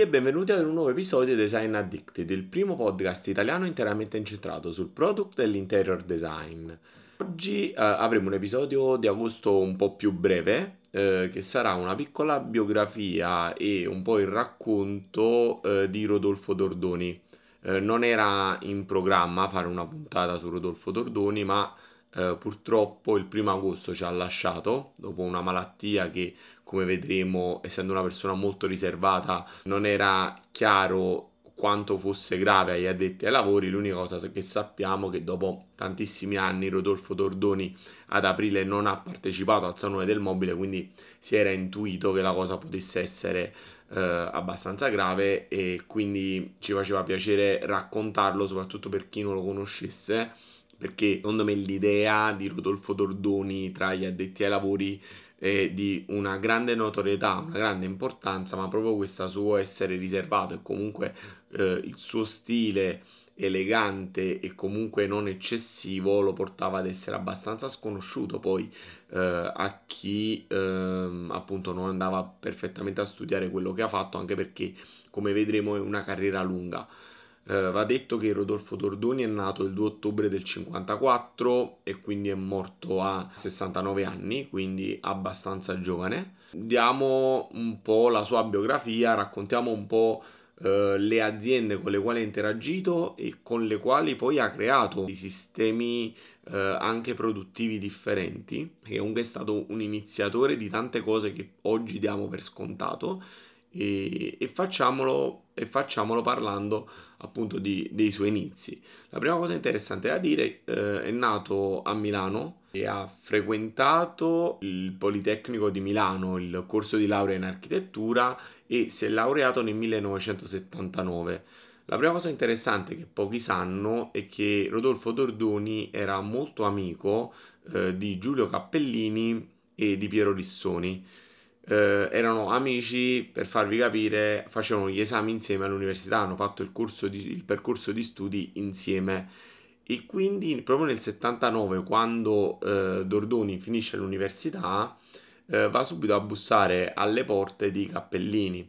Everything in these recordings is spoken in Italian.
e benvenuti ad un nuovo episodio di Design Addicted, il primo podcast italiano interamente incentrato sul product e l'interior design. Oggi eh, avremo un episodio di agosto un po' più breve, eh, che sarà una piccola biografia e un po' il racconto eh, di Rodolfo Dordoni. Eh, non era in programma fare una puntata su Rodolfo Dordoni, ma eh, purtroppo il primo agosto ci ha lasciato dopo una malattia che come vedremo essendo una persona molto riservata non era chiaro quanto fosse grave agli addetti ai lavori, l'unica cosa che sappiamo è che dopo tantissimi anni Rodolfo Tordoni ad aprile non ha partecipato al Salone del Mobile, quindi si era intuito che la cosa potesse essere eh, abbastanza grave e quindi ci faceva piacere raccontarlo, soprattutto per chi non lo conoscesse, perché secondo me l'idea di Rodolfo Tordoni tra gli addetti ai lavori eh, di una grande notorietà, una grande importanza, ma proprio questo suo essere riservato e comunque eh, il suo stile elegante e comunque non eccessivo lo portava ad essere abbastanza sconosciuto. Poi eh, a chi eh, appunto non andava perfettamente a studiare quello che ha fatto anche perché come vedremo è una carriera lunga eh, va detto che Rodolfo Tordoni è nato il 2 ottobre del 54 e quindi è morto a 69 anni, quindi abbastanza giovane. Diamo un po' la sua biografia, raccontiamo un po' eh, le aziende con le quali ha interagito e con le quali poi ha creato dei sistemi eh, anche produttivi differenti, che comunque è stato un iniziatore di tante cose che oggi diamo per scontato e, e, facciamolo, e facciamolo parlando appunto di, dei suoi inizi. La prima cosa interessante da dire eh, è nato a Milano e ha frequentato il Politecnico di Milano, il corso di laurea in architettura e si è laureato nel 1979. La prima cosa interessante che pochi sanno è che Rodolfo Dordoni era molto amico eh, di Giulio Cappellini e di Piero Lissoni eh, erano amici, per farvi capire, facevano gli esami insieme all'università, hanno fatto il, di, il percorso di studi insieme e quindi proprio nel 79 quando eh, Dordoni finisce l'università eh, va subito a bussare alle porte di Cappellini.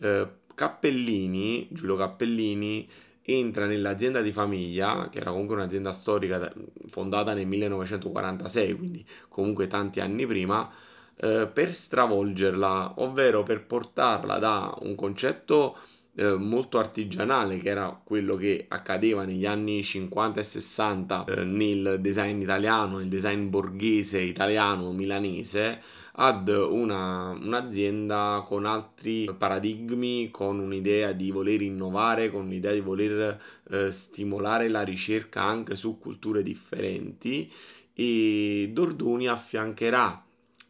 Eh, Cappellini, Giulio Cappellini, entra nell'azienda di famiglia, che era comunque un'azienda storica fondata nel 1946, quindi comunque tanti anni prima, eh, per stravolgerla, ovvero per portarla da un concetto eh, molto artigianale, che era quello che accadeva negli anni 50 e 60 eh, nel design italiano, nel design borghese italiano milanese, ad una, un'azienda con altri paradigmi, con un'idea di voler innovare, con un'idea di voler eh, stimolare la ricerca anche su culture differenti. E Dordoni affiancherà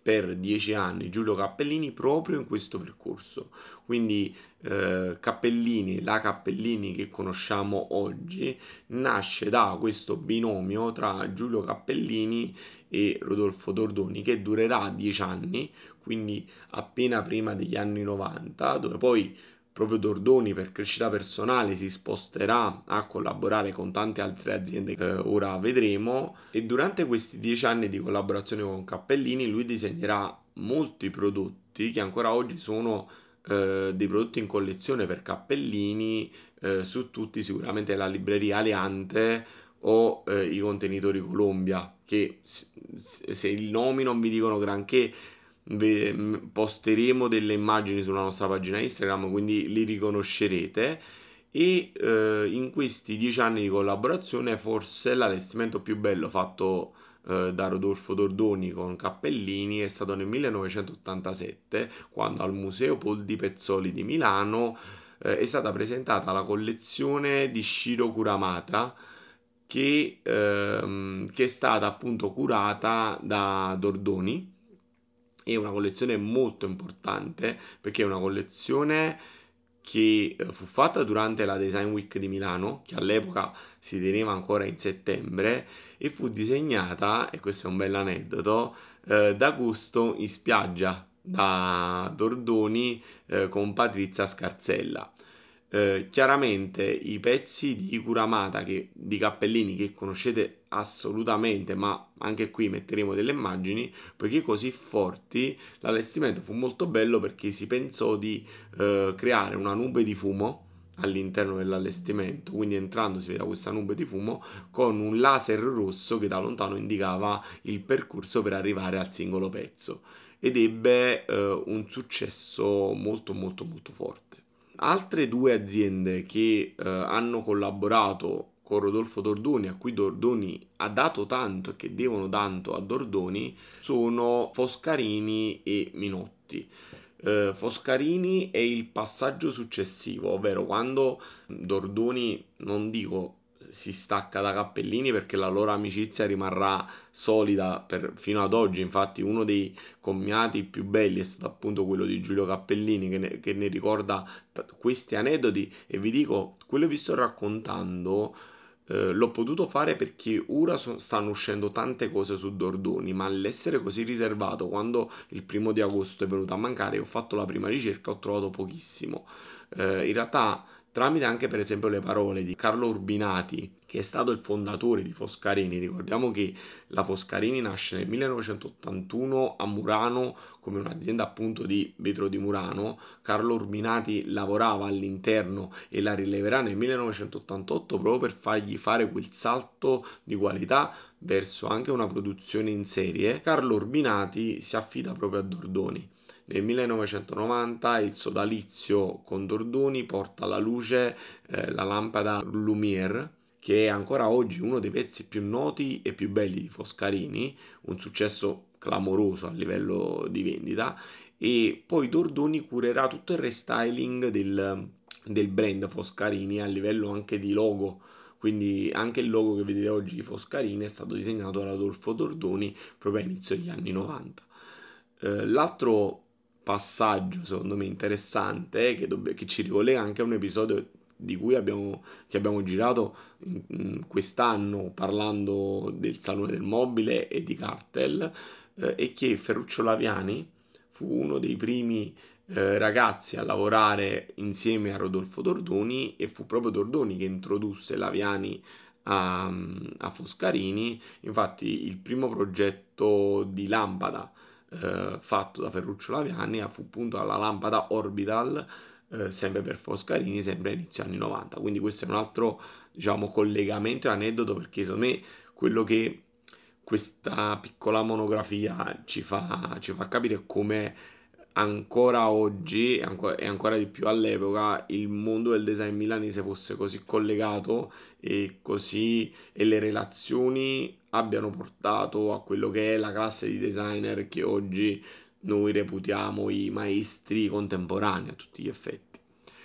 per dieci anni Giulio Cappellini proprio in questo percorso. Quindi eh, Cappellini, la Cappellini che conosciamo oggi, nasce da questo binomio tra Giulio Cappellini e Rodolfo Dordoni che durerà dieci anni, quindi appena prima degli anni 90, dove poi proprio Dordoni per crescita personale si sposterà a collaborare con tante altre aziende che ora vedremo. E durante questi dieci anni di collaborazione con Cappellini lui disegnerà molti prodotti che ancora oggi sono eh, dei prodotti in collezione per Cappellini eh, su tutti sicuramente la libreria Aliante o eh, i contenitori Colombia che se il nomi non vi dicono granché posteremo delle immagini sulla nostra pagina Instagram, quindi li riconoscerete. E eh, in questi dieci anni di collaborazione, forse l'allestimento più bello fatto eh, da Rodolfo Dordoni con Cappellini è stato nel 1987, quando al Museo Poldi Pezzoli di Milano eh, è stata presentata la collezione di Shiro Kuramata. Che, ehm, che è stata appunto curata da Dordoni è una collezione molto importante perché è una collezione che eh, fu fatta durante la Design Week di Milano, che all'epoca si teneva ancora in settembre, e fu disegnata, e questo è un bel aneddoto, eh, da Gusto in spiaggia da Dordoni eh, con Patrizia Scarzella. Eh, chiaramente i pezzi di Kuramata che, di Cappellini che conoscete assolutamente, ma anche qui metteremo delle immagini, poiché così forti l'allestimento fu molto bello perché si pensò di eh, creare una nube di fumo all'interno dell'allestimento, quindi entrando si vedeva questa nube di fumo con un laser rosso che da lontano indicava il percorso per arrivare al singolo pezzo ed ebbe eh, un successo molto molto molto forte. Altre due aziende che eh, hanno collaborato con Rodolfo Dordoni, a cui Dordoni ha dato tanto e che devono tanto a Dordoni, sono Foscarini e Minotti. Uh, Foscarini è il passaggio successivo, ovvero quando Dordoni, non dico si stacca da Cappellini perché la loro amicizia rimarrà solida per, fino ad oggi. Infatti, uno dei commiati più belli è stato appunto quello di Giulio Cappellini che ne, che ne ricorda t- questi aneddoti. E vi dico, quello che vi sto raccontando. Eh, l'ho potuto fare perché ora so, stanno uscendo tante cose su Dordoni, ma l'essere così riservato quando il primo di agosto è venuto a mancare, ho fatto la prima ricerca, ho trovato pochissimo. Eh, in realtà tramite anche per esempio le parole di Carlo Urbinati, che è stato il fondatore di Foscarini. Ricordiamo che la Foscarini nasce nel 1981 a Murano come un'azienda appunto di vetro di Murano. Carlo Urbinati lavorava all'interno e la rileverà nel 1988 proprio per fargli fare quel salto di qualità verso anche una produzione in serie. Carlo Urbinati si affida proprio a Dordoni nel 1990 il sodalizio con Dordoni porta alla luce eh, la lampada Lumière, che è ancora oggi uno dei pezzi più noti e più belli di Foscarini, un successo clamoroso a livello di vendita, e poi Dordoni curerà tutto il restyling del, del brand Foscarini a livello anche di logo quindi anche il logo che vedete oggi di Foscarini è stato disegnato da Adolfo Dordoni proprio all'inizio degli anni 90. Eh, l'altro passaggio secondo me interessante che, dobb- che ci ricollega anche a un episodio di cui abbiamo, abbiamo girato in quest'anno parlando del Salone del Mobile e di Cartel eh, e che Ferruccio Laviani fu uno dei primi eh, ragazzi a lavorare insieme a Rodolfo Dordoni e fu proprio Dordoni che introdusse Laviani a, a Foscarini. Infatti il primo progetto di lampada eh, fatto da Ferruccio Laviani fu appunto la lampada Orbital eh, sempre per Foscarini, sempre inizio anni 90. Quindi questo è un altro diciamo collegamento e aneddoto perché secondo me quello che questa piccola monografia ci fa, ci fa capire come ancora oggi e ancora di più all'epoca il mondo del design milanese fosse così collegato e così e le relazioni abbiano portato a quello che è la classe di designer che oggi noi reputiamo i maestri contemporanei a tutti gli effetti.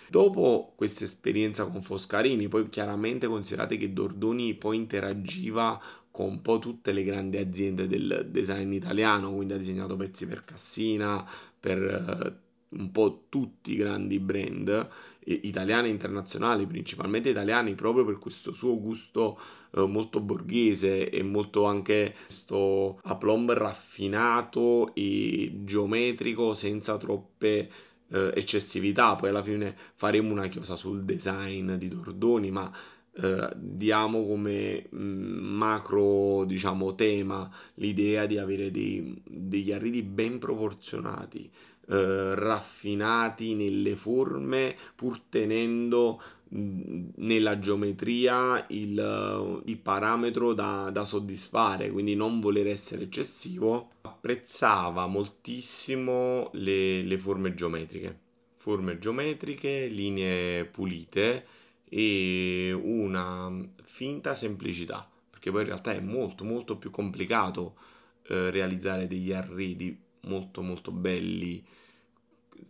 Dopo questa esperienza con Foscarini, poi chiaramente considerate che Dordoni poi interagiva con un po' tutte le grandi aziende del design italiano, quindi ha disegnato pezzi per Cassina, per eh, un po' tutti i grandi brand italiani e internazionali, principalmente italiani, proprio per questo suo gusto eh, molto borghese e molto anche questo aplomb raffinato e geometrico senza troppe eh, eccessività. Poi alla fine faremo una chiosa sul design di Dordoni, ma eh, diamo come mh, mm, macro diciamo tema l'idea di avere dei, degli arredi ben proporzionati eh, raffinati nelle forme pur tenendo mm, nella geometria il, il parametro da, da, soddisfare, quindi non voler essere eccessivo. Apprezzava moltissimo le, le forme geometriche, forme geometriche, linee pulite e una finta semplicità, perché poi in realtà è molto molto più complicato eh, realizzare degli arredi molto molto belli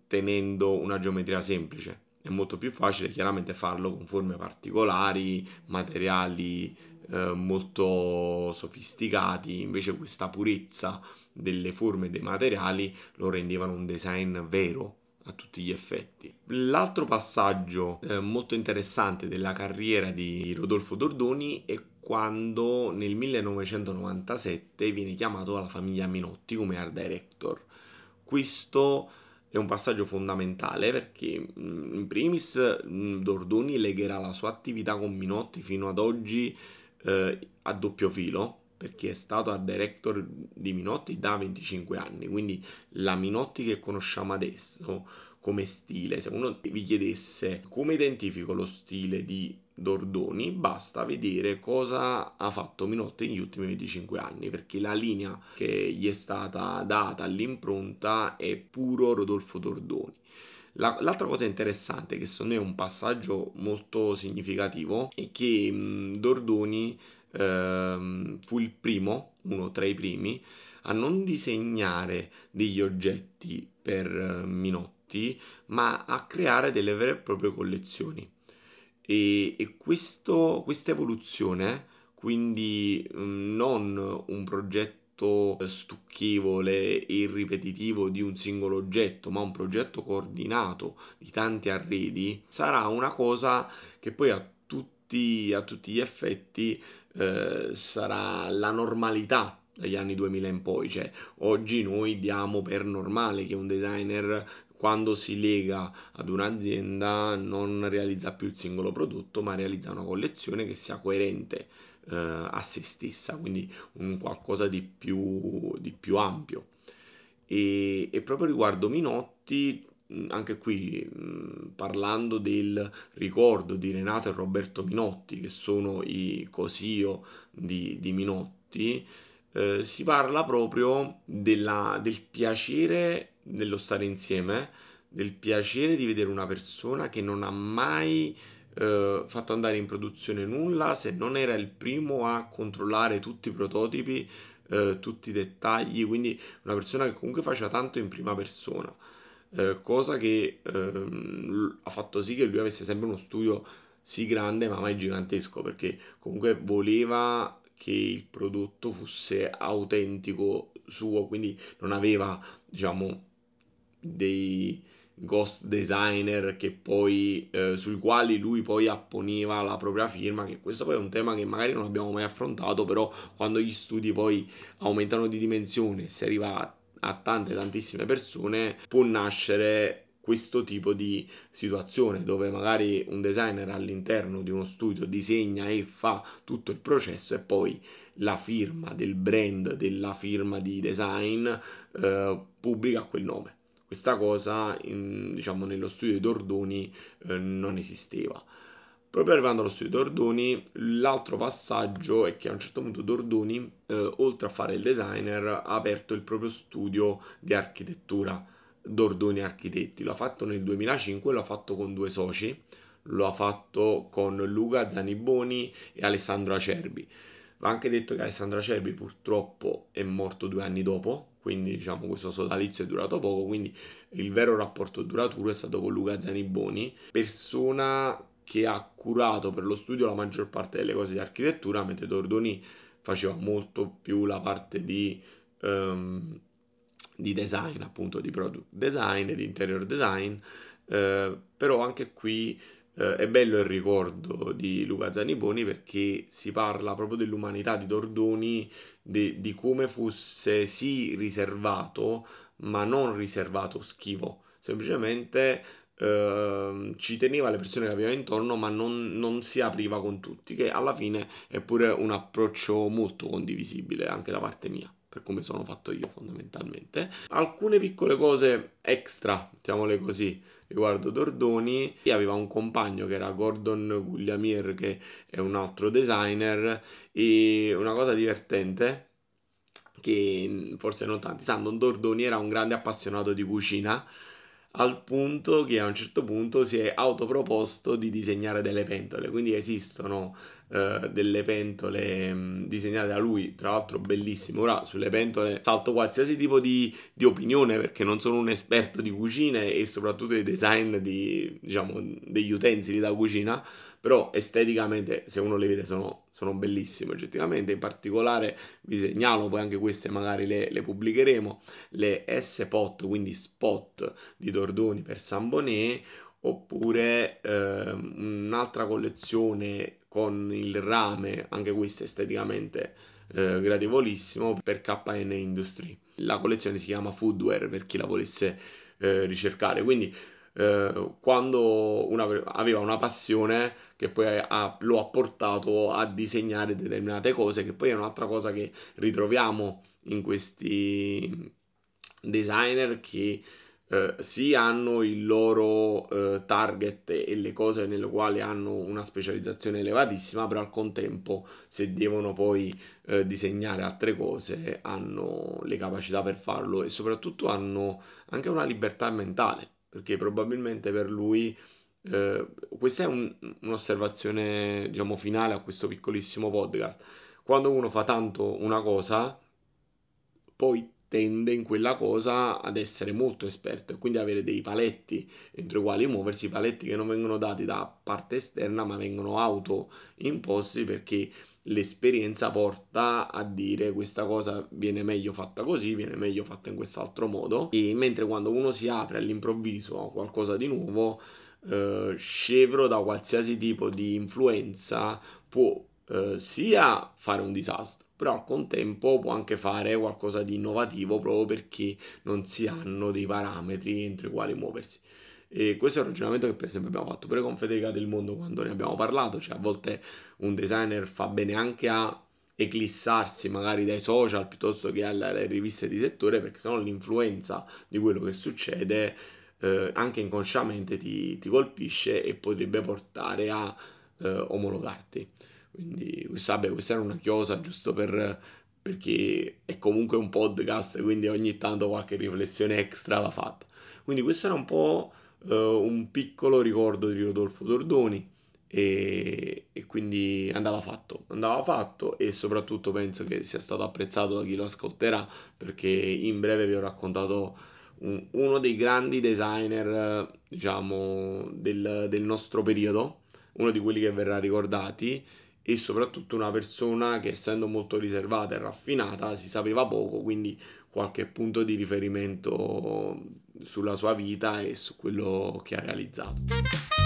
tenendo una geometria semplice. È molto più facile chiaramente farlo con forme particolari, materiali eh, molto sofisticati, invece questa purezza delle forme e dei materiali lo rendevano un design vero a tutti gli effetti. L'altro passaggio eh, molto interessante della carriera di Rodolfo Dordoni è quando nel 1997 viene chiamato alla famiglia Minotti come art director. Questo è un passaggio fondamentale perché mm, in primis mm, Dordoni legherà la sua attività con Minotti fino ad oggi eh, a doppio filo perché è stato art director di Minotti da 25 anni, quindi la Minotti che conosciamo adesso come stile, se uno vi chiedesse come identifico lo stile di Dordoni, basta vedere cosa ha fatto Minotti negli ultimi 25 anni, perché la linea che gli è stata data all'impronta è puro Rodolfo Dordoni. La, l'altra cosa interessante, che secondo me è un passaggio molto significativo, è che mh, Dordoni ehm, fu il primo, uno tra i primi, a non disegnare degli oggetti per eh, Minotti, ma a creare delle vere e proprie collezioni. E, e questa evoluzione, quindi mm, non un progetto stucchevole e ripetitivo di un singolo oggetto, ma un progetto coordinato di tanti arredi, sarà una cosa che poi a tutti, a tutti gli effetti eh, sarà la normalità dagli anni 2000 in poi, cioè oggi noi diamo per normale che un designer quando si lega ad un'azienda non realizza più il singolo prodotto, ma realizza una collezione che sia coerente eh, a se stessa, quindi un qualcosa di più, di più ampio. E, e proprio riguardo Minotti anche qui parlando del ricordo di Renato e Roberto Minotti, che sono i cosio di, di Minotti, eh, si parla proprio della, del piacere dello stare insieme, del piacere di vedere una persona che non ha mai eh, fatto andare in produzione nulla se non era il primo a controllare tutti i prototipi, eh, tutti i dettagli, quindi una persona che comunque faceva tanto in prima persona eh, cosa che ehm, ha fatto sì che lui avesse sempre uno studio sì grande ma mai gigantesco perché comunque voleva che il prodotto fosse autentico suo quindi non aveva diciamo dei ghost designer che poi eh, sui quali lui poi apponeva la propria firma che questo poi è un tema che magari non abbiamo mai affrontato però quando gli studi poi aumentano di dimensione si arriva a a tante tantissime persone può nascere questo tipo di situazione dove magari un designer all'interno di uno studio disegna e fa tutto il processo e poi la firma del brand, della firma di design eh, pubblica quel nome. Questa cosa, in, diciamo, nello studio di Dordoni eh, non esisteva. Proprio arrivando allo studio Dordoni, l'altro passaggio è che a un certo punto Dordoni, eh, oltre a fare il designer, ha aperto il proprio studio di architettura, Dordoni Architetti. L'ha fatto nel 2005, l'ha fatto con due soci, lo ha fatto con Luca Zaniboni e Alessandro Acerbi. Va anche detto che Alessandro Acerbi purtroppo è morto due anni dopo, quindi diciamo questo sodalizio è durato poco, quindi il vero rapporto duraturo è stato con Luca Zaniboni, persona che ha curato per lo studio la maggior parte delle cose di architettura, mentre Dordoni faceva molto più la parte di, um, di design, appunto di product design, di interior design, eh, però anche qui eh, è bello il ricordo di Luca Zaniboni perché si parla proprio dell'umanità di Dordoni, de, di come fosse sì riservato, ma non riservato schivo, semplicemente Ehm, ci teneva alle persone che aveva intorno, ma non, non, si apriva con tutti, che alla fine è pure un approccio molto condivisibile anche da parte mia, per come sono fatto io fondamentalmente. Alcune piccole cose extra, mettiamole così, riguardo Dordoni, aveva un compagno che era Gordon Gugliamier, che è un altro designer, e una cosa divertente che forse non tanti sanno, Dordoni era un grande appassionato di cucina al punto che a un certo punto si è autoproposto di disegnare delle pentole, quindi esistono eh, delle pentole mm, disegnate da lui, tra l'altro bellissime. Ora sulle pentole salto qualsiasi tipo di, di, opinione perché non sono un esperto di cucina e soprattutto di design di, diciamo, degli utensili da cucina, però esteticamente se uno le vede sono, sono bellissime oggettivamente, in particolare vi segnalo, poi anche queste magari le, le pubblicheremo, le S-Pot, quindi spot di Dordoni per San Bonet, oppure eh, un'altra collezione con il rame, anche questa esteticamente eh, gradevolissimo, per KN Industry. La collezione si chiama Foodware per chi la volesse eh, ricercare, quindi eh, quando una, aveva una passione che poi ha, lo ha portato a disegnare determinate cose, che poi è un'altra cosa che ritroviamo in questi designer che eh, sì hanno il loro eh, target e le cose nelle quali hanno una specializzazione elevatissima, però al contempo se devono poi eh, disegnare altre cose hanno le capacità per farlo e soprattutto hanno anche una libertà mentale, perché probabilmente per lui eh, questa è un, un'osservazione diciamo finale a questo piccolissimo podcast. Quando uno fa tanto una cosa, poi tende in quella cosa ad essere molto esperto e quindi avere dei paletti entro i quali muoversi, paletti che non vengono dati da parte esterna ma vengono autoimposti perché l'esperienza porta a dire questa cosa viene meglio fatta così, viene meglio fatta in quest'altro modo. E mentre quando uno si apre all'improvviso a qualcosa di nuovo eh, scevro da qualsiasi tipo di influenza può eh, sia fare un disastro però al contempo può anche fare qualcosa di innovativo proprio perché non si hanno dei parametri entro i quali muoversi. E questo è un ragionamento che per esempio abbiamo fatto pure con Federica del Mondo quando ne abbiamo parlato, cioè a volte un designer fa bene anche a eclissarsi magari dai social piuttosto che alle riviste di settore perché sennò l'influenza di quello che succede eh, anche inconsciamente ti, ti, colpisce e potrebbe portare a eh, omologarti. Quindi questa, vabbè, questa era una chiosa giusto per, perché è comunque un podcast, quindi ogni tanto qualche riflessione extra va fatta. Quindi questo era un po' uh, un piccolo ricordo di Rodolfo Tordoni e, e, quindi andava fatto, andava fatto e soprattutto penso che sia stato apprezzato da chi lo ascolterà perché in breve vi ho raccontato un, uno dei grandi designer diciamo del, del nostro periodo, uno di quelli che verrà ricordati e soprattutto una persona che essendo molto riservata e raffinata si sapeva poco, quindi qualche punto di riferimento sulla sua vita e su quello che ha realizzato.